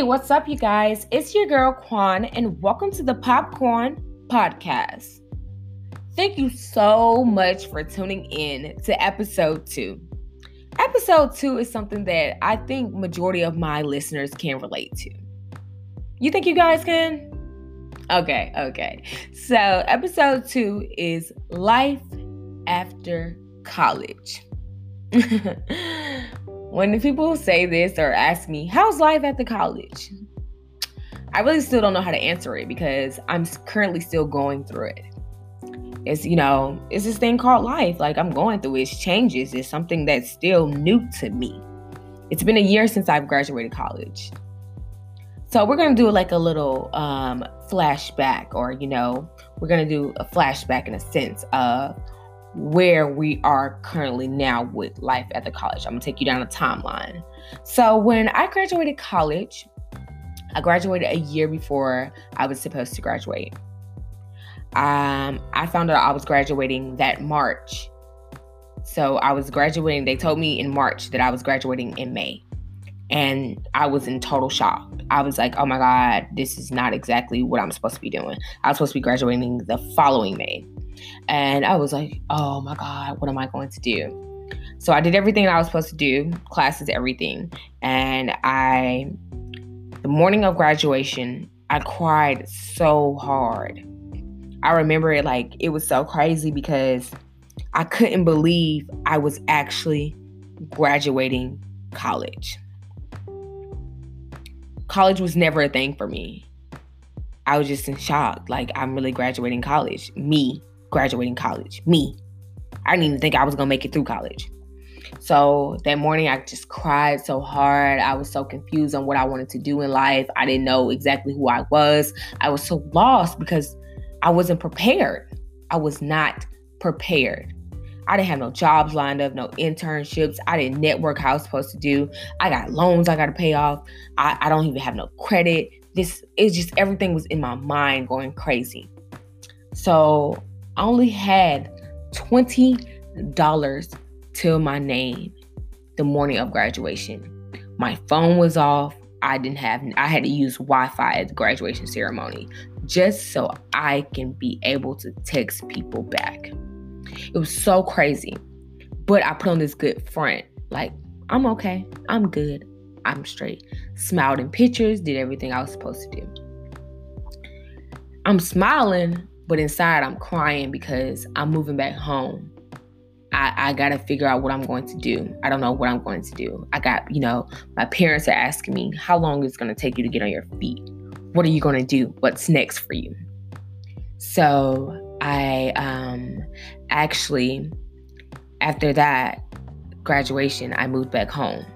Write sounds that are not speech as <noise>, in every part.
Hey, what's up, you guys? It's your girl Kwan, and welcome to the Popcorn Podcast. Thank you so much for tuning in to episode two. Episode two is something that I think majority of my listeners can relate to. You think you guys can? Okay, okay. So, episode two is life after college. <laughs> when people say this or ask me, How's life at the college? I really still don't know how to answer it because I'm currently still going through it. It's, you know, it's this thing called life. Like I'm going through It's changes. It's something that's still new to me. It's been a year since I've graduated college. So we're gonna do like a little um, flashback, or you know, we're gonna do a flashback in a sense of where we are currently now with life at the college. I'm gonna take you down a timeline. So when I graduated college, I graduated a year before I was supposed to graduate. Um, I found out I was graduating that March. So I was graduating. They told me in March that I was graduating in May. And I was in total shock. I was like, oh my God, this is not exactly what I'm supposed to be doing. I was supposed to be graduating the following May. And I was like, oh my God, what am I going to do? So I did everything I was supposed to do, classes, everything. And I, the morning of graduation, I cried so hard. I remember it like it was so crazy because I couldn't believe I was actually graduating college college was never a thing for me. I was just in shock. Like, I'm really graduating college. Me graduating college. Me. I didn't even think I was going to make it through college. So that morning, I just cried so hard. I was so confused on what I wanted to do in life. I didn't know exactly who I was. I was so lost because I wasn't prepared. I was not prepared. I didn't have no jobs lined up, no internships. I didn't network how I was supposed to do. I got loans I got to pay off. I, I don't even have no credit. This is just everything was in my mind going crazy. So I only had $20 to my name the morning of graduation. My phone was off. I didn't have, I had to use Wi Fi at the graduation ceremony just so I can be able to text people back. It was so crazy. But I put on this good front. Like, I'm okay. I'm good. I'm straight. Smiled in pictures, did everything I was supposed to do. I'm smiling, but inside I'm crying because I'm moving back home. I, I gotta figure out what I'm going to do. I don't know what I'm going to do. I got, you know, my parents are asking me, how long is it gonna take you to get on your feet? What are you gonna do? What's next for you? So I um, actually, after that graduation, I moved back home.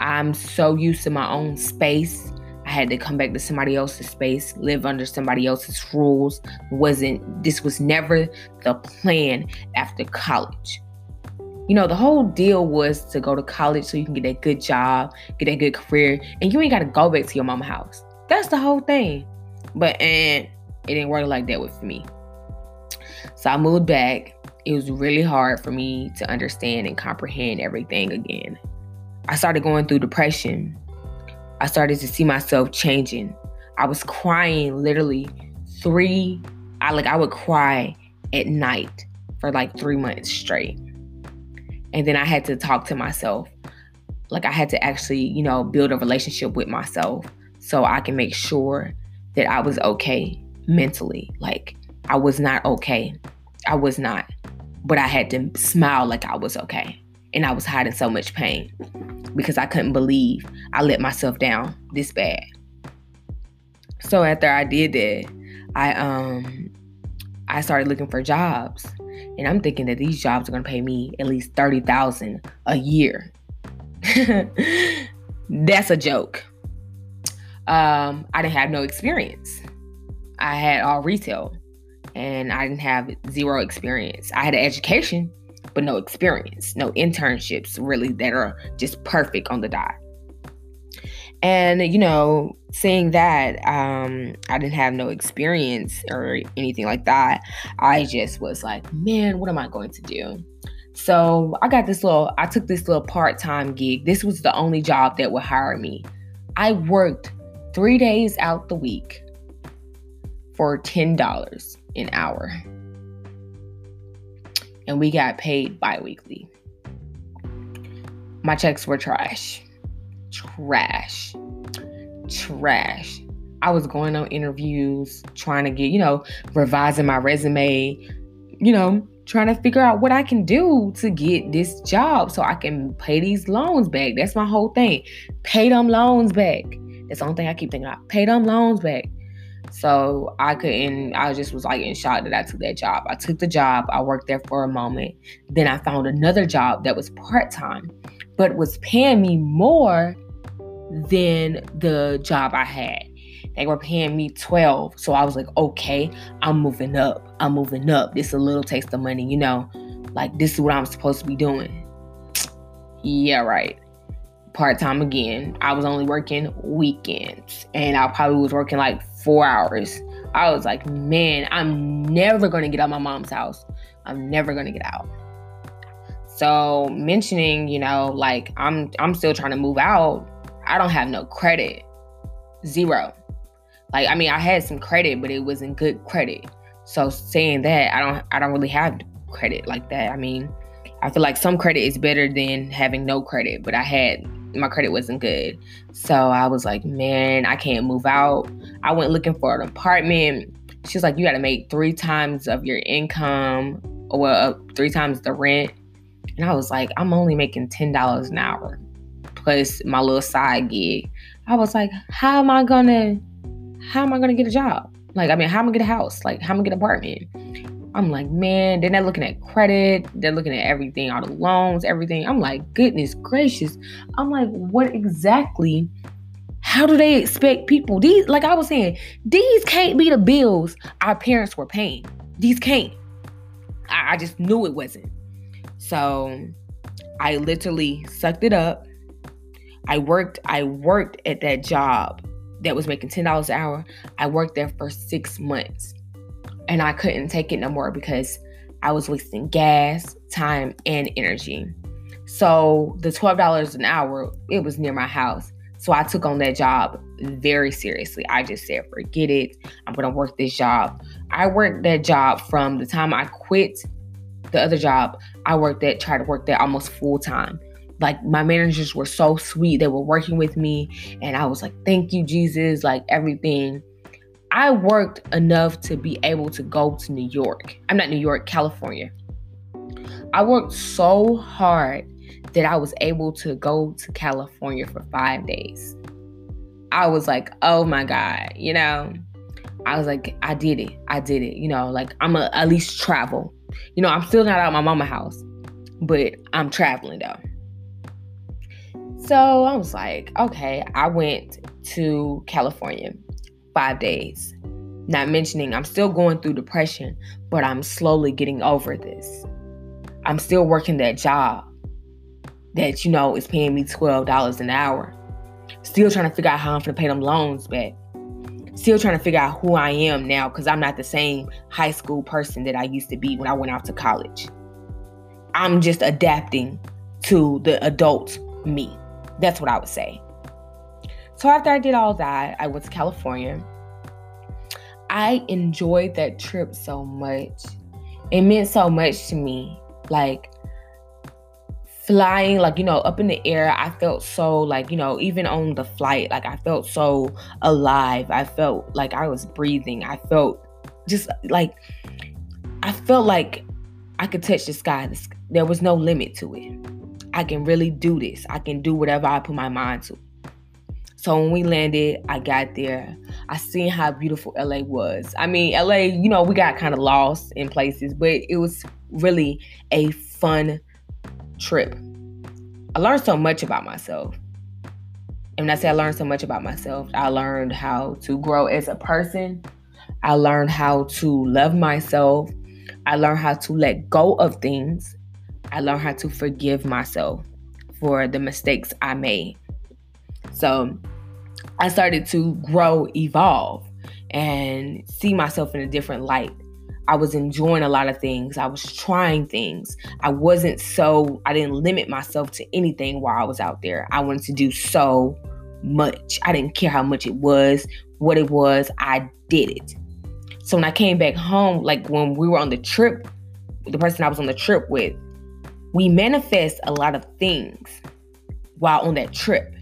I'm so used to my own space. I had to come back to somebody else's space, live under somebody else's rules. Wasn't this was never the plan after college. You know, the whole deal was to go to college so you can get a good job, get a good career, and you ain't gotta go back to your mama house. That's the whole thing. But and it didn't work like that with me. So I moved back. It was really hard for me to understand and comprehend everything again. I started going through depression. I started to see myself changing. I was crying literally three, I like I would cry at night for like three months straight. And then I had to talk to myself. Like I had to actually, you know, build a relationship with myself so I can make sure that I was okay mentally. Like I was not okay. I was not. But I had to smile like I was okay. And I was hiding so much pain because I couldn't believe I let myself down this bad. So after I did that, I um I started looking for jobs. And I'm thinking that these jobs are gonna pay me at least thirty thousand a year. <laughs> That's a joke. Um, I didn't have no experience. I had all retail and I didn't have zero experience. I had an education, but no experience, no internships really that are just perfect on the dot. And you know, seeing that um, I didn't have no experience or anything like that, I just was like, man, what am I going to do? So I got this little, I took this little part time gig. This was the only job that would hire me I worked three days out the week for $10 an hour. And we got paid bi weekly. My checks were trash. Trash. Trash. I was going on interviews, trying to get, you know, revising my resume, you know, trying to figure out what I can do to get this job so I can pay these loans back. That's my whole thing. Pay them loans back. That's the only thing I keep thinking about. Pay them loans back. So I couldn't, I just was like in shock that I took that job. I took the job, I worked there for a moment. Then I found another job that was part time, but was paying me more than the job I had. They were paying me 12. So I was like, okay, I'm moving up. I'm moving up. This a little taste of money, you know. Like this is what I'm supposed to be doing. Yeah, right. Part time again. I was only working weekends. And I probably was working like four hours. I was like, man, I'm never gonna get out my mom's house. I'm never gonna get out. So mentioning, you know, like I'm I'm still trying to move out. I don't have no credit. Zero. Like I mean, I had some credit, but it wasn't good credit. So saying that, I don't I don't really have credit like that. I mean, I feel like some credit is better than having no credit, but I had my credit wasn't good. So I was like, man, I can't move out. I went looking for an apartment. She's like, you got to make three times of your income, well, uh, three times the rent. And I was like, I'm only making $10 an hour plus my little side gig. I was like, how am I gonna, how am I gonna get a job? Like, I mean, how am I gonna get a house? Like, how am I gonna get an apartment? I'm like, man, they're not looking at credit, they're looking at everything, all the loans, everything. I'm like, goodness gracious. I'm like, what exactly? How do they expect people? These, like I was saying, these can't be the bills our parents were paying. These can't. I, I just knew it wasn't. So I literally sucked it up. I worked, I worked at that job that was making $10 an hour. I worked there for six months and I couldn't take it no more because I was wasting gas, time, and energy. So the $12 an hour, it was near my house. So I took on that job very seriously. I just said, forget it. I'm going to work this job. I worked that job from the time I quit the other job. I worked that, tried to work that almost full time. Like my managers were so sweet. They were working with me. And I was like, thank you, Jesus. Like everything I worked enough to be able to go to New York. I'm not New York, California. I worked so hard that I was able to go to California for five days. I was like, oh my God, you know, I was like, I did it. I did it. You know, like I'm at least travel. You know, I'm still not out my mama house, but I'm traveling though. So I was like, okay, I went to California five days. Not mentioning I'm still going through depression, but I'm slowly getting over this. I'm still working that job that, you know, is paying me $12 an hour. Still trying to figure out how I'm going to pay them loans back. Still trying to figure out who I am now because I'm not the same high school person that I used to be when I went out to college. I'm just adapting to the adult me. That's what I would say. So after I did all that, I went to California. I enjoyed that trip so much. It meant so much to me. Like flying, like, you know, up in the air, I felt so, like, you know, even on the flight, like, I felt so alive. I felt like I was breathing. I felt just like, I felt like I could touch the sky. There was no limit to it. I can really do this. I can do whatever I put my mind to. So when we landed, I got there. I seen how beautiful LA was. I mean, LA, you know, we got kind of lost in places, but it was really a fun trip. I learned so much about myself. And when I say I learned so much about myself, I learned how to grow as a person. I learned how to love myself. I learned how to let go of things. I learned how to forgive myself for the mistakes I made. So I started to grow, evolve, and see myself in a different light. I was enjoying a lot of things. I was trying things. I wasn't so, I didn't limit myself to anything while I was out there. I wanted to do so much. I didn't care how much it was, what it was. I did it. So when I came back home, like when we were on the trip, the person I was on the trip with, we manifest a lot of things while on that trip.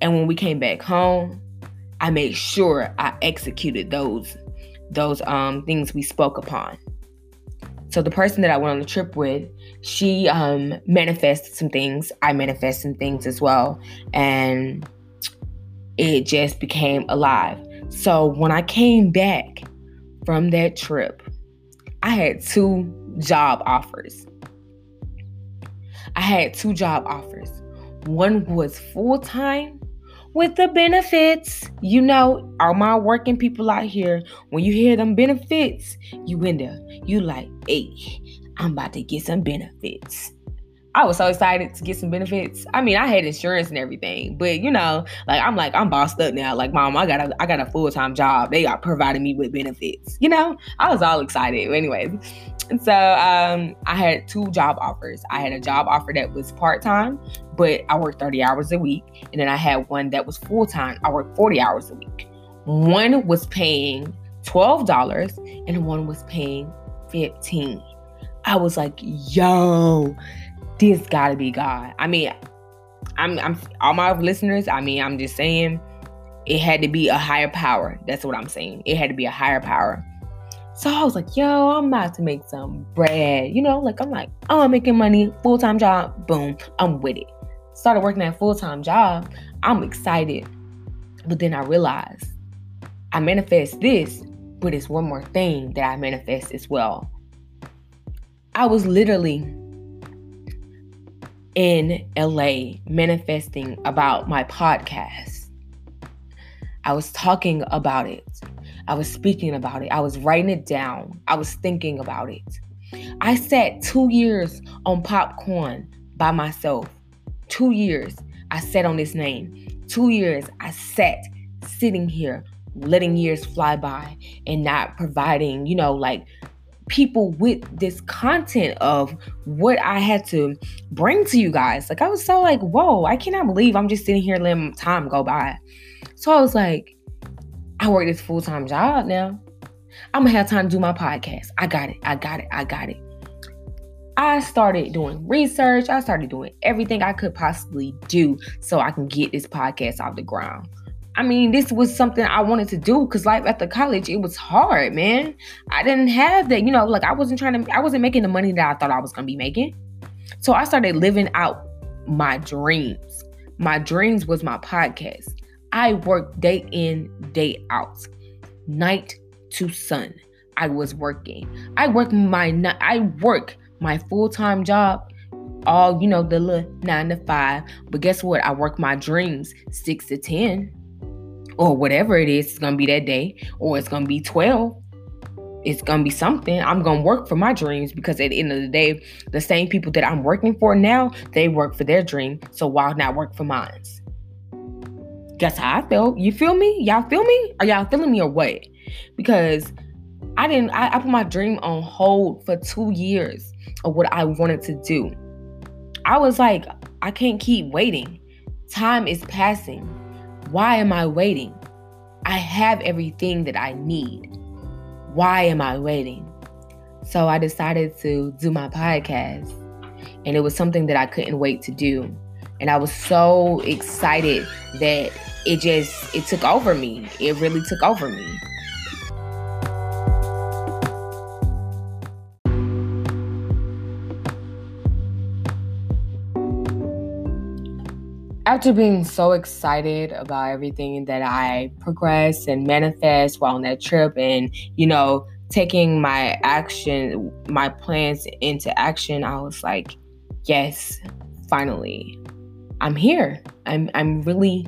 And when we came back home, I made sure I executed those those um things we spoke upon. So the person that I went on the trip with, she um manifested some things. I manifested some things as well. And it just became alive. So when I came back from that trip, I had two job offers. I had two job offers. One was full time with the benefits. You know, all my working people out here, when you hear them benefits, you in there, you like, hey, I'm about to get some benefits. I was so excited to get some benefits. I mean, I had insurance and everything, but you know, like I'm like I'm bossed up now. Like, mom, I got a I got a full time job. They got providing me with benefits. You know, I was all excited. But anyways, and so um, I had two job offers. I had a job offer that was part time, but I worked 30 hours a week, and then I had one that was full time. I worked 40 hours a week. One was paying twelve dollars, and one was paying fifteen. I was like, yo, this gotta be God. I mean, I'm I'm all my listeners, I mean, I'm just saying it had to be a higher power. That's what I'm saying. It had to be a higher power. So I was like, yo, I'm about to make some bread. You know, like I'm like, oh, I'm making money, full-time job, boom, I'm with it. Started working that full-time job. I'm excited. But then I realized I manifest this, but it's one more thing that I manifest as well. I was literally in LA manifesting about my podcast. I was talking about it. I was speaking about it. I was writing it down. I was thinking about it. I sat two years on popcorn by myself. Two years I sat on this name. Two years I sat sitting here, letting years fly by and not providing, you know, like people with this content of what I had to bring to you guys. Like I was so like, whoa, I cannot believe I'm just sitting here letting time go by. So I was like, I work this full-time job now. I'm gonna have time to do my podcast. I got it. I got it. I got it. I started doing research. I started doing everything I could possibly do so I can get this podcast off the ground. I mean, this was something I wanted to do because life at the college, it was hard, man. I didn't have that, you know, like I wasn't trying to, I wasn't making the money that I thought I was gonna be making. So I started living out my dreams. My dreams was my podcast. I worked day in, day out, night to sun. I was working. I work my I work my full-time job all you know the little nine to five but guess what i work my dreams six to ten or whatever it is, it's gonna be that day, or it's gonna be 12. It's gonna be something. I'm gonna work for my dreams because at the end of the day, the same people that I'm working for now, they work for their dream. So why not work for mine? Guess how I felt. You feel me? Y'all feel me? Are y'all feeling me or what? Because I didn't I, I put my dream on hold for two years of what I wanted to do. I was like, I can't keep waiting. Time is passing. Why am I waiting? I have everything that I need. Why am I waiting? So I decided to do my podcast, and it was something that I couldn't wait to do. And I was so excited that it just it took over me. It really took over me. after being so excited about everything that I progressed and manifest while on that trip and, you know, taking my action, my plans into action, I was like, yes, finally. I'm here. I'm I'm really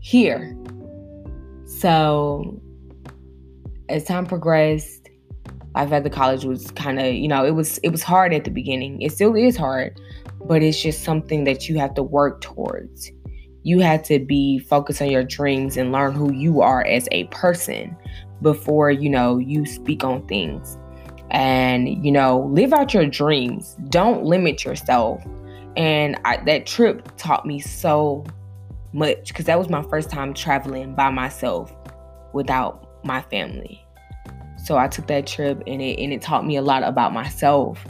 here. So as time progressed, life at the college was kind of, you know, it was it was hard at the beginning. It still is hard, but it's just something that you have to work towards you had to be focused on your dreams and learn who you are as a person before you know you speak on things and you know live out your dreams don't limit yourself and I, that trip taught me so much because that was my first time traveling by myself without my family. So I took that trip and it and it taught me a lot about myself.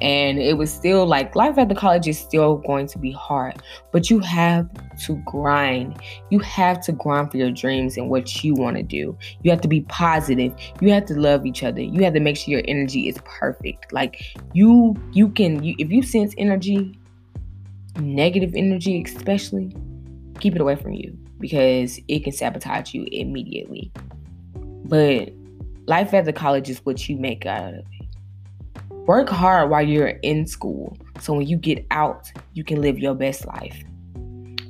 And it was still like life at the college is still going to be hard, but you have to grind. You have to grind for your dreams and what you want to do. You have to be positive. You have to love each other. You have to make sure your energy is perfect. Like you you can you, if you sense energy, negative energy especially, keep it away from you because it can sabotage you immediately. But life at the college is what you make out of it. Work hard while you're in school so when you get out, you can live your best life.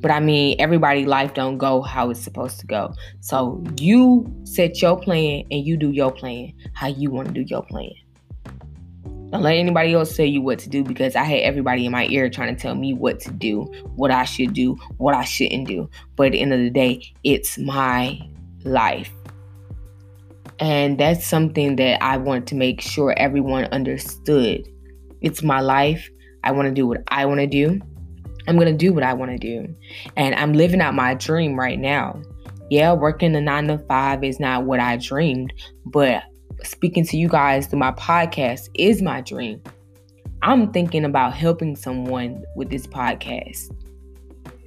But I mean, everybody life don't go how it's supposed to go. So you set your plan and you do your plan how you want to do your plan. Don't let anybody else tell you what to do because I had everybody in my ear trying to tell me what to do, what I should do, what I shouldn't do. But at the end of the day, it's my life. And that's something that I wanted to make sure everyone understood. It's my life. I want to do what I want to do. I'm going to do what I want to do. And I'm living out my dream right now. Yeah, working the nine to five is not what I dreamed, but speaking to you guys through my podcast is my dream. I'm thinking about helping someone with this podcast.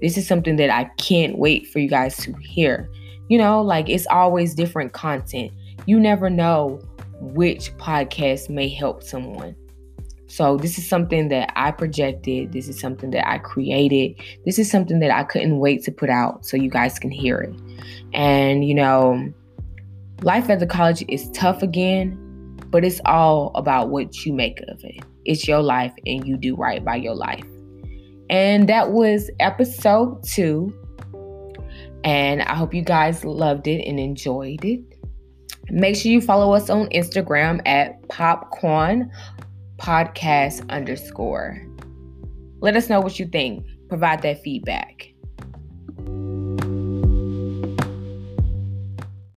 This is something that I can't wait for you guys to hear. You know, like it's always different content. You never know which podcast may help someone. So, this is something that I projected. This is something that I created. This is something that I couldn't wait to put out so you guys can hear it. And, you know, Life at the college is tough again, but it's all about what you make of it. It's your life and you do right by your life. And that was episode two. And I hope you guys loved it and enjoyed it. Make sure you follow us on Instagram at popcorn podcast underscore. Let us know what you think. Provide that feedback.